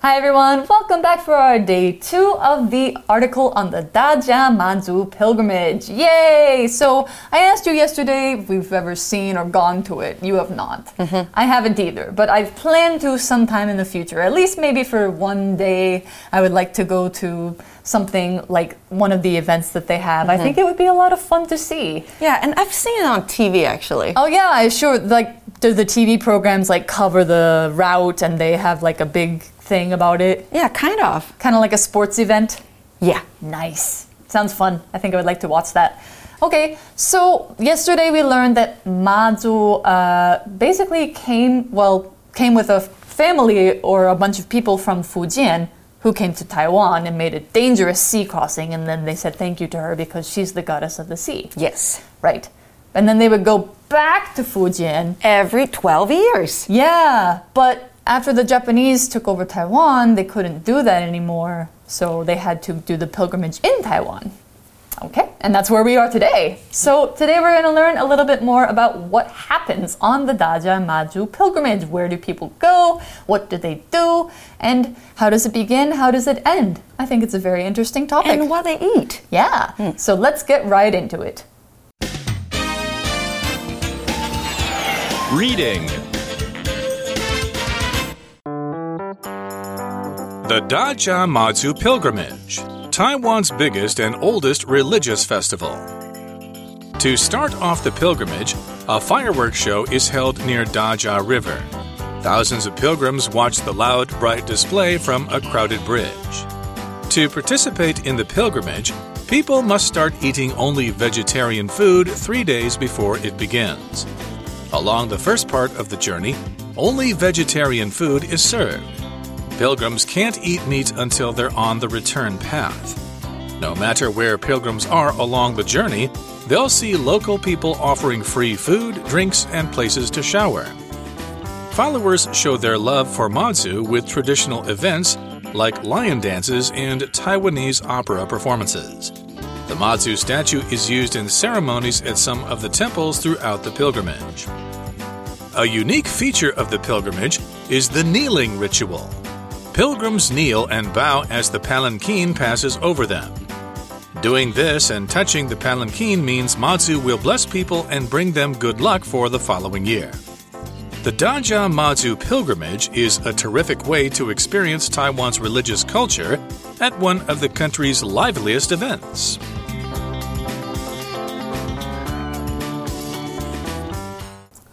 Hi everyone, welcome back for our day two of the article on the Dajia Mazu pilgrimage. Yay! So I asked you yesterday if we've ever seen or gone to it. You have not. Mm-hmm. I haven't either, but I've planned to sometime in the future. At least maybe for one day, I would like to go to something like one of the events that they have. Mm-hmm. I think it would be a lot of fun to see. Yeah, and I've seen it on TV actually. Oh yeah, sure like do the TV programs like cover the route and they have like a big thing about it, Yeah, kind of. kind of like a sports event. Yeah. Nice. Sounds fun. I think I would like to watch that. Okay, so yesterday we learned that Mazu uh, basically came, well, came with a family or a bunch of people from Fujian who came to Taiwan and made a dangerous sea crossing, and then they said thank you to her because she's the goddess of the sea. Yes. Right. And then they would go back to Fujian Every 12 years. yeah, but after the Japanese took over Taiwan, they couldn't do that anymore. So they had to do the pilgrimage in Taiwan. Okay, and that's where we are today. So today we're going to learn a little bit more about what happens on the Dajia Mazu pilgrimage. Where do people go? What do they do? And how does it begin? How does it end? I think it's a very interesting topic. And what they eat. yeah, hmm. so let's get right into it. Reading The Dajia Matsu Pilgrimage, Taiwan's biggest and oldest religious festival. To start off the pilgrimage, a fireworks show is held near Dajia River. Thousands of pilgrims watch the loud, bright display from a crowded bridge. To participate in the pilgrimage, people must start eating only vegetarian food three days before it begins. Along the first part of the journey, only vegetarian food is served. Pilgrims can't eat meat until they're on the return path. No matter where pilgrims are along the journey, they'll see local people offering free food, drinks, and places to shower. Followers show their love for Matsu with traditional events like lion dances and Taiwanese opera performances. The Matsu statue is used in ceremonies at some of the temples throughout the pilgrimage. A unique feature of the pilgrimage is the kneeling ritual. Pilgrims kneel and bow as the palanquin passes over them. Doing this and touching the palanquin means Matsu will bless people and bring them good luck for the following year. The Dajia Matsu pilgrimage is a terrific way to experience Taiwan's religious culture at one of the country's liveliest events.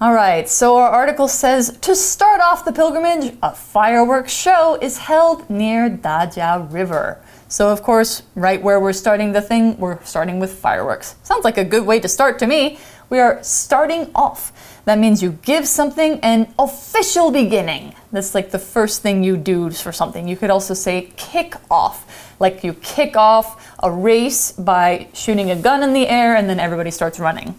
All right, so our article says to start off the pilgrimage, a fireworks show is held near Dajia River. So, of course, right where we're starting the thing, we're starting with fireworks. Sounds like a good way to start to me. We are starting off. That means you give something an official beginning. That's like the first thing you do for something. You could also say kick off. Like you kick off a race by shooting a gun in the air and then everybody starts running.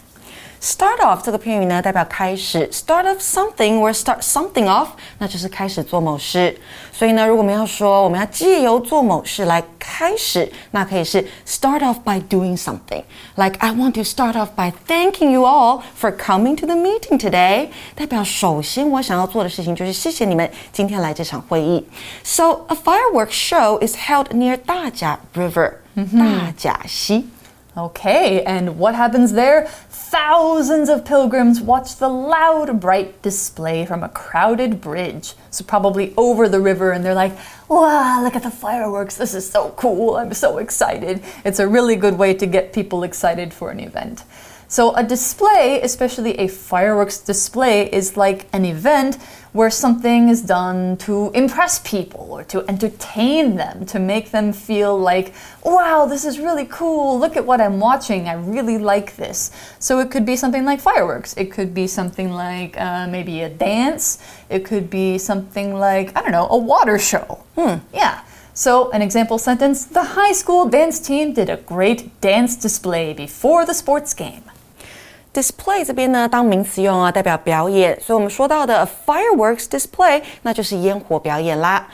Start off 这个片语呢，代表开始，start off something or start something off，那就是开始做某事。所以呢，如果我们要说我们要借由做某事来开始，那可以是 start off by doing something。Like I want to start off by thanking you all for coming to the meeting today。代表首先我想要做的事情就是谢谢你们今天来这场会议。So a fireworks show is held near 大甲 River，、大甲溪。 Okay, and what happens there? Thousands of pilgrims watch the loud, bright display from a crowded bridge. So, probably over the river, and they're like, wow, look at the fireworks. This is so cool. I'm so excited. It's a really good way to get people excited for an event. So, a display, especially a fireworks display, is like an event where something is done to impress people or to entertain them, to make them feel like, wow, this is really cool. Look at what I'm watching. I really like this. So, it could be something like fireworks. It could be something like uh, maybe a dance. It could be something like, I don't know, a water show. Yeah. So, an example sentence The high school dance team did a great dance display before the sports game display 这边呢当名词用啊，代表表演，所以我们说到的 fireworks display 那就是烟火表演啦。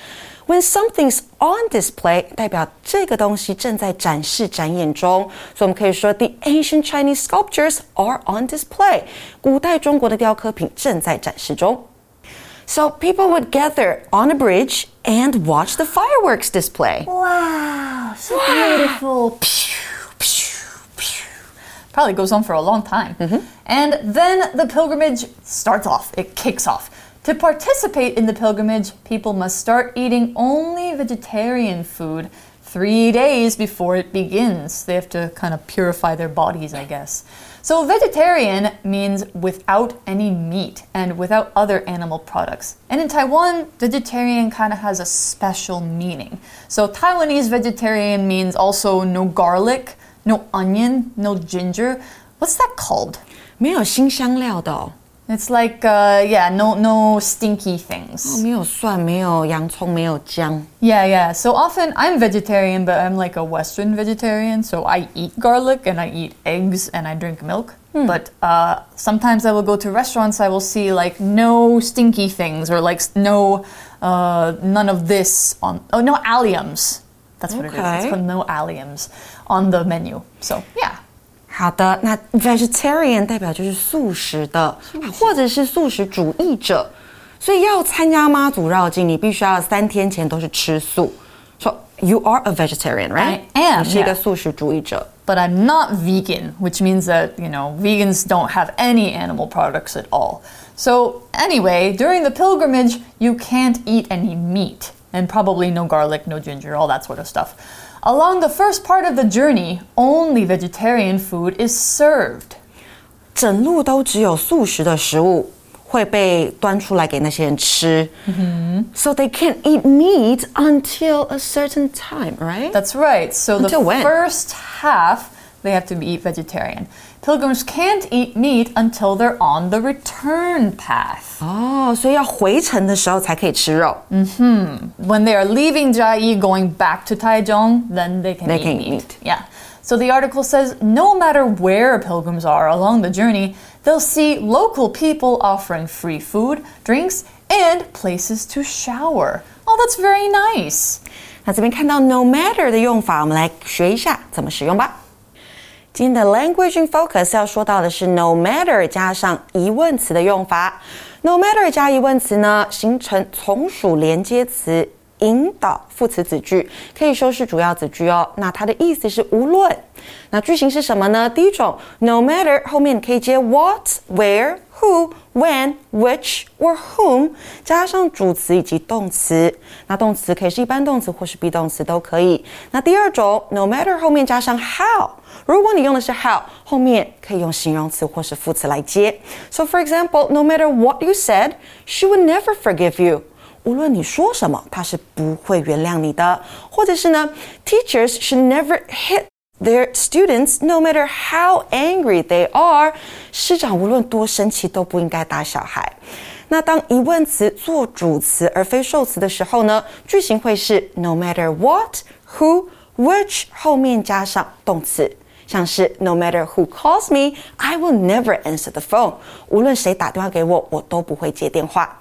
When something's on display，代表这个东西正在展示展演中，所以我们可以说 The ancient Chinese sculptures are on display。古代中国的雕刻品正在展示中。 So people would gather on a bridge and watch the fireworks display. Wow, so beautiful. Probably goes on for a long time. Mm-hmm. And then the pilgrimage starts off, it kicks off. To participate in the pilgrimage, people must start eating only vegetarian food three days before it begins. They have to kind of purify their bodies, I guess. So, vegetarian means without any meat and without other animal products. And in Taiwan, vegetarian kind of has a special meaning. So, Taiwanese vegetarian means also no garlic, no onion, no ginger. What's that called? 没有新香料的哦， It's like, uh, yeah, no, no stinky things. 没有蒜，没有洋葱，没有姜。 Yeah, yeah. So often I'm vegetarian, but I'm like a Western vegetarian. So I eat garlic and I eat eggs and I drink milk. But uh, sometimes I will go to restaurants. I will see like no stinky things or like s- no, uh, none of this on. Oh, no alliums. That's what it is. It's Okay. called no alliums on the menu. So yeah. 好的，那 vegetarian 代表就是素食的，或者是素食主义者。所以要参加妈祖绕境，你必须要三天前都是吃素。So you are a vegetarian, right? I am, 你是一个 yeah. 素食主义者。 but I'm not vegan, which means that, you know, vegans don't have any animal products at all. So, anyway, during the pilgrimage, you can't eat any meat, and probably no garlic, no ginger, all that sort of stuff. Along the first part of the journey, only vegetarian food is served. 整路都只有素食的食物会被端出来给那些人吃。So they can't eat meat until a certain time, right? That's right. So, the Until when? first half, they have to be eat vegetarian. Pilgrims can't eat meat until they're on the return path. 哦，所以要回程的时候才可以吃肉。 when they are leaving Jiayi going back to Taichung, then they can, They eat, can meat. eat meat. Yeah. So the article says no matter where pilgrims are along the journey, they'll see local people offering free food, drinks, and places to shower. Oh, that's very nice. 那这边看到 no matter 的用法，我们来学一下怎么使用吧。 今天的 language in focus 要说到的是 no matter 加上疑问词的用法。no matter 加疑问词呢，形成从属连接词。引导副词子句可以说是主要子句哦。那它的意思是无论。那句型是什么呢？第一种，no matter 后面可以接 what、where、who、when、which or whom，加上主词以及动词。那动词可以是一般动词或是 be 动词都可以。那第二种，no matter 后面加上 how。如果你用的是 how，后面可以用形容词或是副词来接。So for example, no matter what you said, she would never forgive you. 无论你说什么，他是不会原谅你的。或者是呢，Teachers should never hit their students, no matter how angry they are。师长无论多生气都不应该打小孩。那当疑问词做主词而非受词的时候呢，句型会是 no matter what, who, which 后面加上动词。像是 No matter who calls me, I will never answer the phone。无论谁打电话给我，我都不会接电话。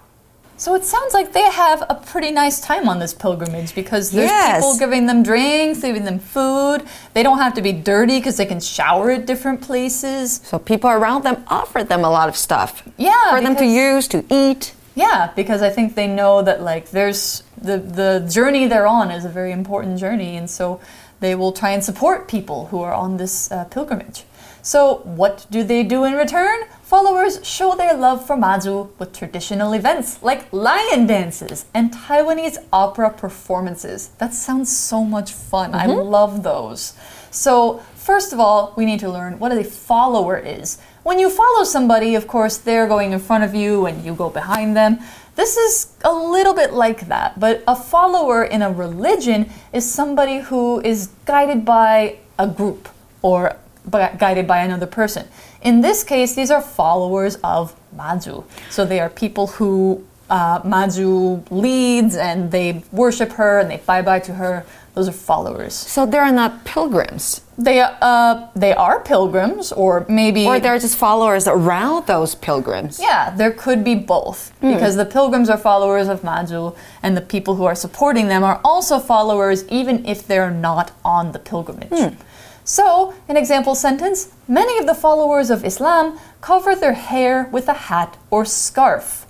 So it sounds like they have a pretty nice time on this pilgrimage because there's Yes. people giving them drinks, giving them food. They don't have to be dirty because they can shower at different places. So people around them offer them a lot of stuff. Yeah, For them to use, to eat. Yeah, because I think they know that like there's the the journey they're on is a very important journey, and so they will try and support people who are on this uh, pilgrimage. So what do they do in return? Followers show their love for Mazu with traditional events like lion dances and Taiwanese opera performances. That sounds so much fun. I love those. So, first of all, we need to learn what a follower is. When you follow somebody, of course, they're going in front of you and you go behind them. This is a little bit like that, but a follower in a religion is somebody who is guided by a group or guided by another person. In this case, these are followers of Mazu. So they are people who uh, Mazu leads and they worship her and they bye bye to her. Those are followers. So they are not pilgrims. They uh they are pilgrims or maybe Or they're just followers around those pilgrims. yeah, there could be both because the pilgrims are followers of Mazu and the people who are supporting them are also followers even if they're not on the pilgrimage. So, an example sentence, many of the followers of Islam cover their hair with a hat or scarf.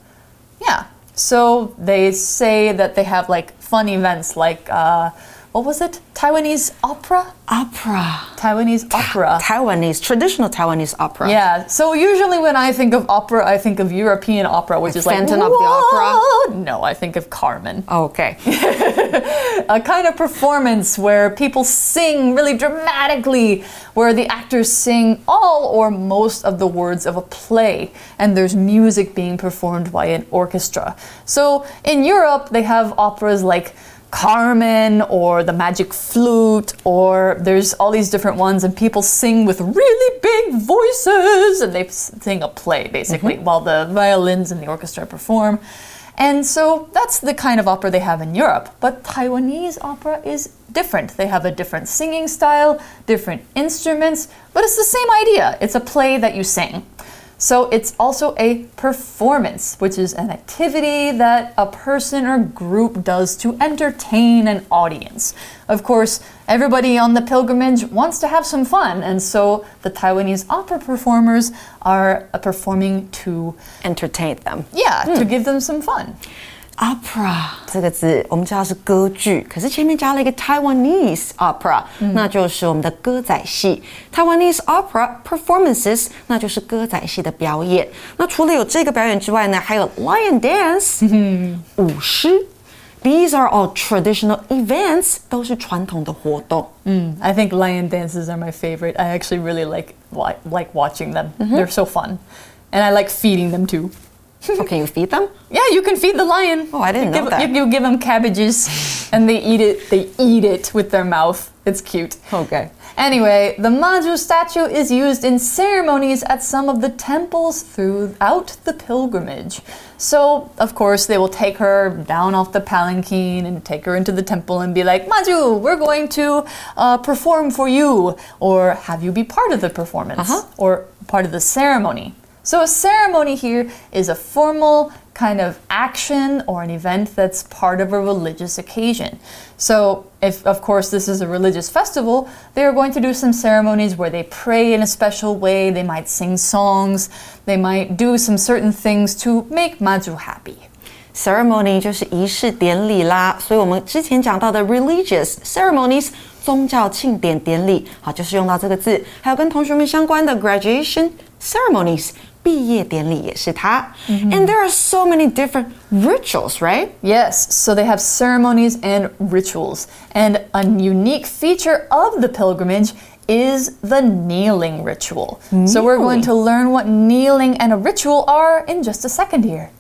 Yeah. So they say that they have like fun events like uh, what was it? Taiwanese opera? Opera. Taiwanese opera. Taiwanese, traditional Taiwanese opera. Yeah. So usually when I think of opera, I think of European opera, which is like Phantom of the Opera? No, I think of Carmen. Okay. a kind of performance where people sing really dramatically, where the actors sing all or most of the words of a play, and there's music being performed by an orchestra. So in Europe, they have operas like Carmen or the Magic Flute, or there's all these different ones, and people sing with really big voices, and they sing a play basically mm-hmm. while the violins and the orchestra perform. And so that's the kind of opera they have in Europe. But Taiwanese opera is different. They have a different singing style, different instruments, but it's the same idea. It's a play that you sing. So it's also a performance, which is an activity that a person or group does to entertain an audience. Of course, everybody on the pilgrimage wants to have some fun, and so the Taiwanese opera performers are uh, performing to, Entertain them. yeah, to give them some fun Opera 这个字我们知道是歌剧，可是前面加了一个 Taiwanese opera，、那就是我们的歌仔戏。Taiwanese opera performances，那就是歌仔戏的表演。那除了有这个表演之外呢，还有 lion dance，、舞狮。These are all traditional events，都是传统的活动。 I think lion dances are my favorite. I actually really like wa- like watching them. They're so fun. And I like feeding them too. So can you feed them? Yeah, you can feed the lion. Oh, I didn't you know give, that. You, you give them cabbages and they eat it. They eat it with their mouth. It's cute. Okay. Anyway, the Mazu statue is used in ceremonies at some of the temples throughout the pilgrimage. So, of course, they will take her down off the palanquin and take her into the temple and be like, Mazu, we're going to uh, perform for you, or have you be part of the performance, Uh-huh. or part of the ceremony. So, a ceremony here is a formal kind of action or an event that's part of a religious occasion. So, if of course this is a religious festival, they are going to do some ceremonies where they pray in a special way, they might sing songs, they might do some certain things to make Maju happy. Ceremony 就是仪式典礼啦，所以我们之前讲到的 religious ceremonies 宗教庆典典礼，好，就是用到这个字。还有跟同学们相关的 graduation ceremonies 毕业典礼也是它。And there are so many different rituals, right? Yes, so they have ceremonies and rituals. And a unique feature of the pilgrimage is the kneeling ritual. So we're going to learn what kneeling and a ritual are in just a second here.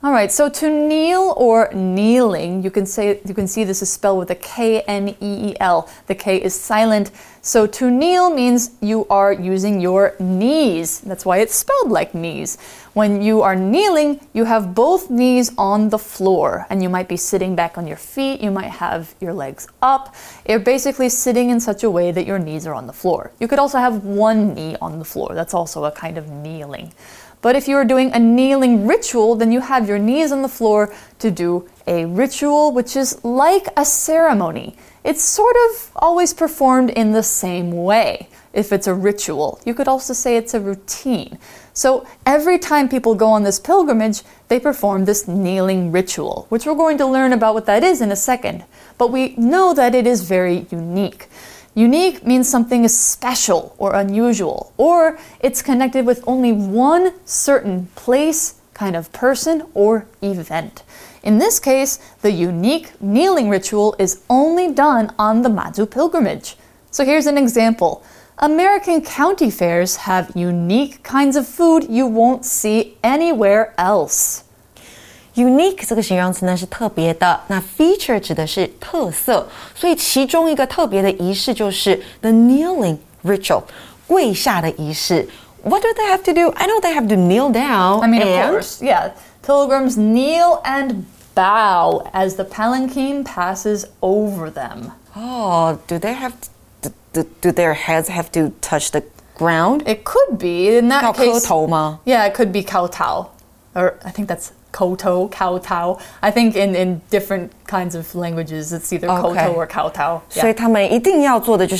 All right, so to kneel or kneeling, you can say you can see this is spelled with a K N E E L. The K is silent. So to kneel means you are using your knees. That's why it's spelled like knees. When you are kneeling, you have both knees on the floor and you might be sitting back on your feet, you might have your legs up. You're basically sitting in such a way that your knees are on the floor. You could also have one knee on the floor. That's also a kind of kneeling. But if you are doing a kneeling ritual, then you have your knees on the floor to do a ritual, which is like a ceremony. It's sort of always performed in the same way. If it's a ritual, you could also say it's a routine. So every time people go on this pilgrimage, they perform this kneeling ritual, which we're going to learn about what that is in a second. But we know that it is very unique. Unique means something is special or unusual, or it's connected with only one certain place, kind of person, or event. In this case, the unique kneeling ritual is only done on the Mazu pilgrimage. So here's an example. American county fairs have unique kinds of food you won't see anywhere else Unique 这个形容词呢是特别的，那 feature 指的是特色，所以其中一个特别的仪式就是 the kneeling ritual，跪下的仪式。What do they have to do? I know they have to kneel down. I mean, and of course, yeah. Pilgrims kneel and bow as the palanquin passes over them. Oh, do they have to, do, do their heads have to touch the ground? It could be in that 要磕 case. 头吗？ Yeah, it could be kowtow, or I think that's koto, kowtow. I think in, in different kinds of languages, it's either koto or kowtow. Yeah.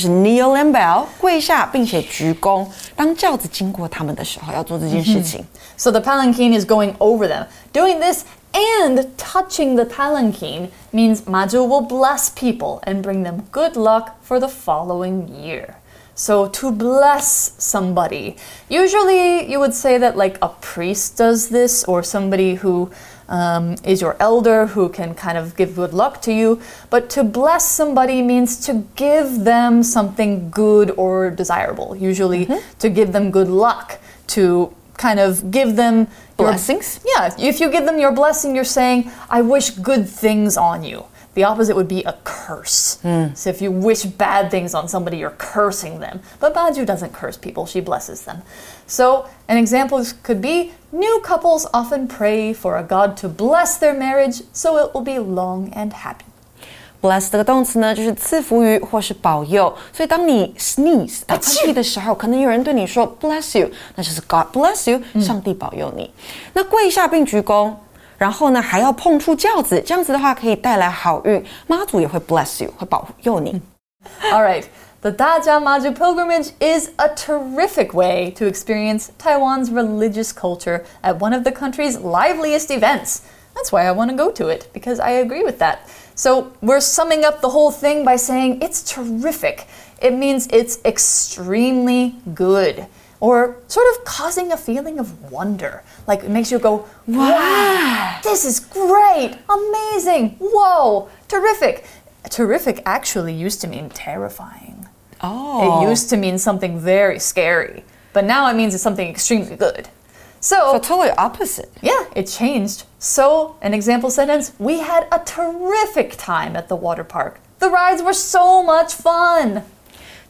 kneel and bow，跪下并且鞠躬。当轿子经过他们的时候，要做这件事情。So the palanquin is going over them. Doing this and touching the palanquin means Mazu will bless people and bring them good luck for the following year. So to bless somebody, usually you would say that like a priest does this or somebody who um, is your elder who can kind of give good luck to you. But to bless somebody means to give them something good or desirable, usually to give them good luck, to kind of give them your- Blessings? yeah, if you give them your blessing, you're saying, I wish good things on you. The opposite would be a curse. Mm. So if you wish bad things on somebody, you're cursing them. But Mazu doesn't curse people, she blesses them. So an example could be new couples often pray for a god to bless their marriage so it will be long and happy. bless 这个动词呢，就是赐福于或是保佑。所以当你 sneeze 打喷嚏的时候，可能有人对你说 bless you，那就是 God bless you，、嗯、上帝保佑你。那跪下并鞠躬。然后呢还要碰触轿子，这样子的话可以带来好运，妈祖也会 bless you，会保佑你。All right. The Dajia Mazu pilgrimage is a terrific way to experience Taiwan's religious culture at one of the country's liveliest events. That's why I want to go to it, because I agree with that. So, we're summing up the whole thing by saying it's terrific. It means it's extremely good or sort of causing a feeling of wonder. Like it makes you go, wow, this is great, amazing, whoa, terrific. Terrific actually used to mean terrifying. Oh. It used to mean something very scary, but now it means it's something extremely good. So, So totally opposite. yeah, it changed. So, an example sentence We had a terrific time at the water park. The rides were so much fun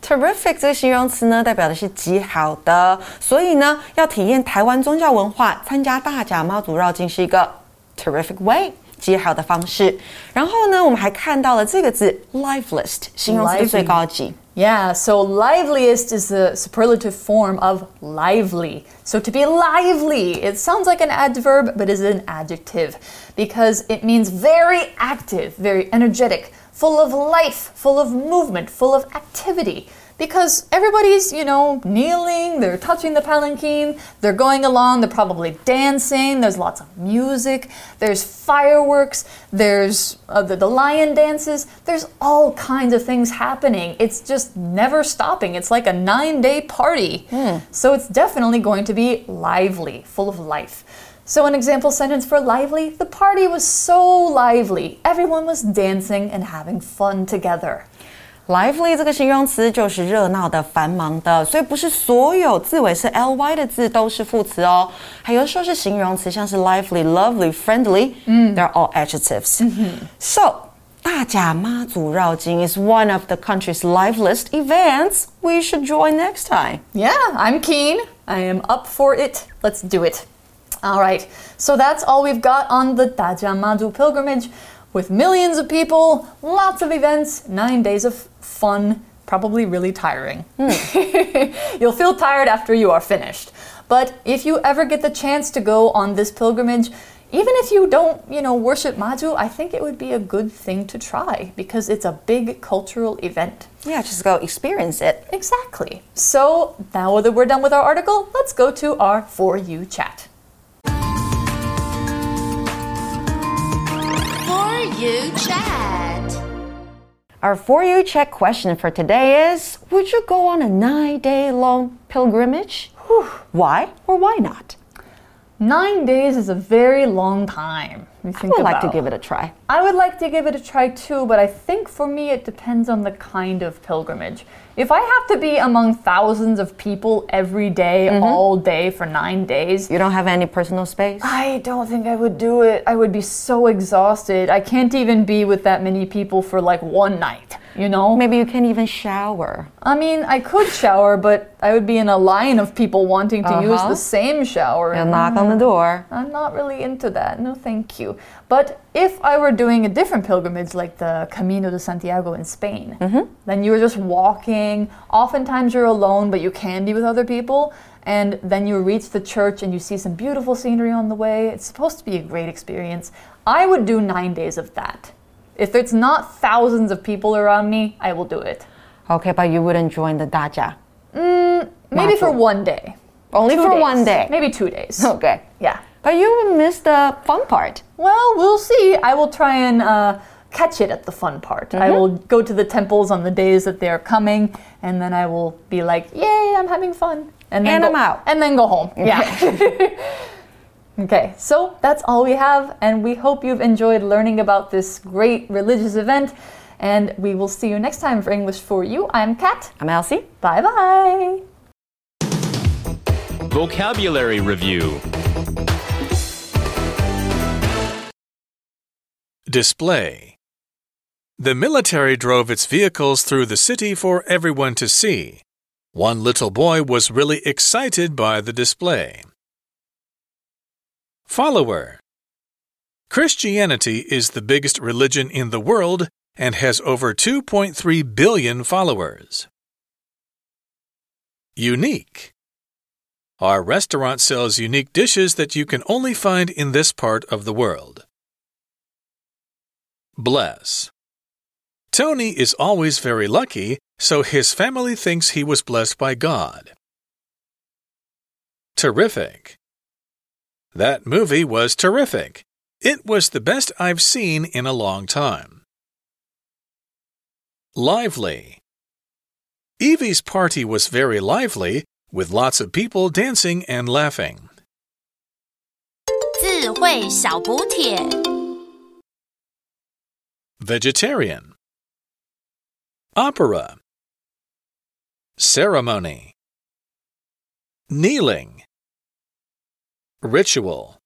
Terrific 这个形容词呢，代表的是极好的，所以呢，要体验台湾宗教文化，参加大甲妈祖绕境是一个 terrific way。极好的方式，然后呢，我们还看到了这个字 liveliest，形容词的最高级。 Yeah, so liveliest is the superlative form of lively. So to be lively, it sounds like an adverb, but is an adjective because it means very active, very energetic, full of life, full of movement, full of activity. Because everybody's, you know, kneeling, they're touching the palanquin, they're going along, they're probably dancing, there's lots of music, there's fireworks, there's uh, the, the lion dances, there's all kinds of things happening. It's just never stopping. It's like a nine day party. So it's definitely going to be lively, full of life. So, an example sentence for lively the party was so lively. Everyone was dancing and having fun together lively 这个形容词就是热闹的、繁忙的，所以不是所有字尾是 ly 的字都是副词哦，还有时候是形容词，像是 lively、lovely、friendly，嗯，they're all adjectives。So 大甲妈祖绕境 is one of the country's liveliest events. We should join next time. Yeah, I'm keen. I am up for it. Let's do it. All right, so that's all we've got on the Dajamadu pilgrimage. With millions of people, lots of events, nine days of fun, probably really tiring. Hmm. You'll feel tired after you are finished. But if you ever get the chance to go on this pilgrimage, even if you don't, you know, worship Mazu, I think it would be a good thing to try because it's a big cultural event. Yeah, just go experience it. Exactly. So now that we're done with our article, let's go to our For You chat. For you chat. Our For You check question for today is Would you go on a nine day long pilgrimage? Why or why not? Nine days is a very long time. You I would like to give it a try. I would like to give it a try too, but I think for me it depends on the kind of pilgrimage. If I have to be among thousands of people every day, mm-hmm. all day for nine days, You don't have any personal space? I don't think I would do it. I would be so exhausted. I can't even be with that many people for like one night, you know? Maybe you can't even shower. I mean, I could shower, but I would be in a line of people wanting to use Uh-huh. the same shower. And knock on the door. I'm not really into that. No, thank you. But if I were doing a different pilgrimage, like the Camino de Santiago in Spain, then you're just walking. Oftentimes you're alone, but you can be with other people. And then you reach the church and you see some beautiful scenery on the way. It's supposed to be a great experience. I would do nine days of that. If it's not thousands of people around me, I will do it. Okay, but you wouldn't join the Dajia. Maybe for one day. Only Two for days. one day. Maybe two days. Okay. Yeah. But you missed the fun part. Well, we'll see. I will try and uh, catch it at the fun part. I will go to the temples on the days that they're coming, and then I will be like, "Yay, I'm having fun!" And then And go, I'm out. And then go home. Yeah. okay, so that's all we have, and we hope you've enjoyed learning about this great religious event. And we will see you next time for English for You. I'm Kat. I'm Elsie. Bye bye. Vocabulary Review Display. The military drove its vehicles through the city for everyone to see. One little boy was really excited by the display. Follower. Christianity is the biggest religion in the world and has over 2.3 billion followers. Unique. Our restaurant sells unique dishes that you can only find in this part of the world. Bless. Tony is always very lucky, so his family thinks he was blessed by God. Terrific. That movie was terrific. It was the best I've seen in a long time. Lively. Evie's party was very lively, with lots of people dancing and laughing. 智慧小补帖。 Vegetarian. Opera. Ceremony. Kneeling. Ritual.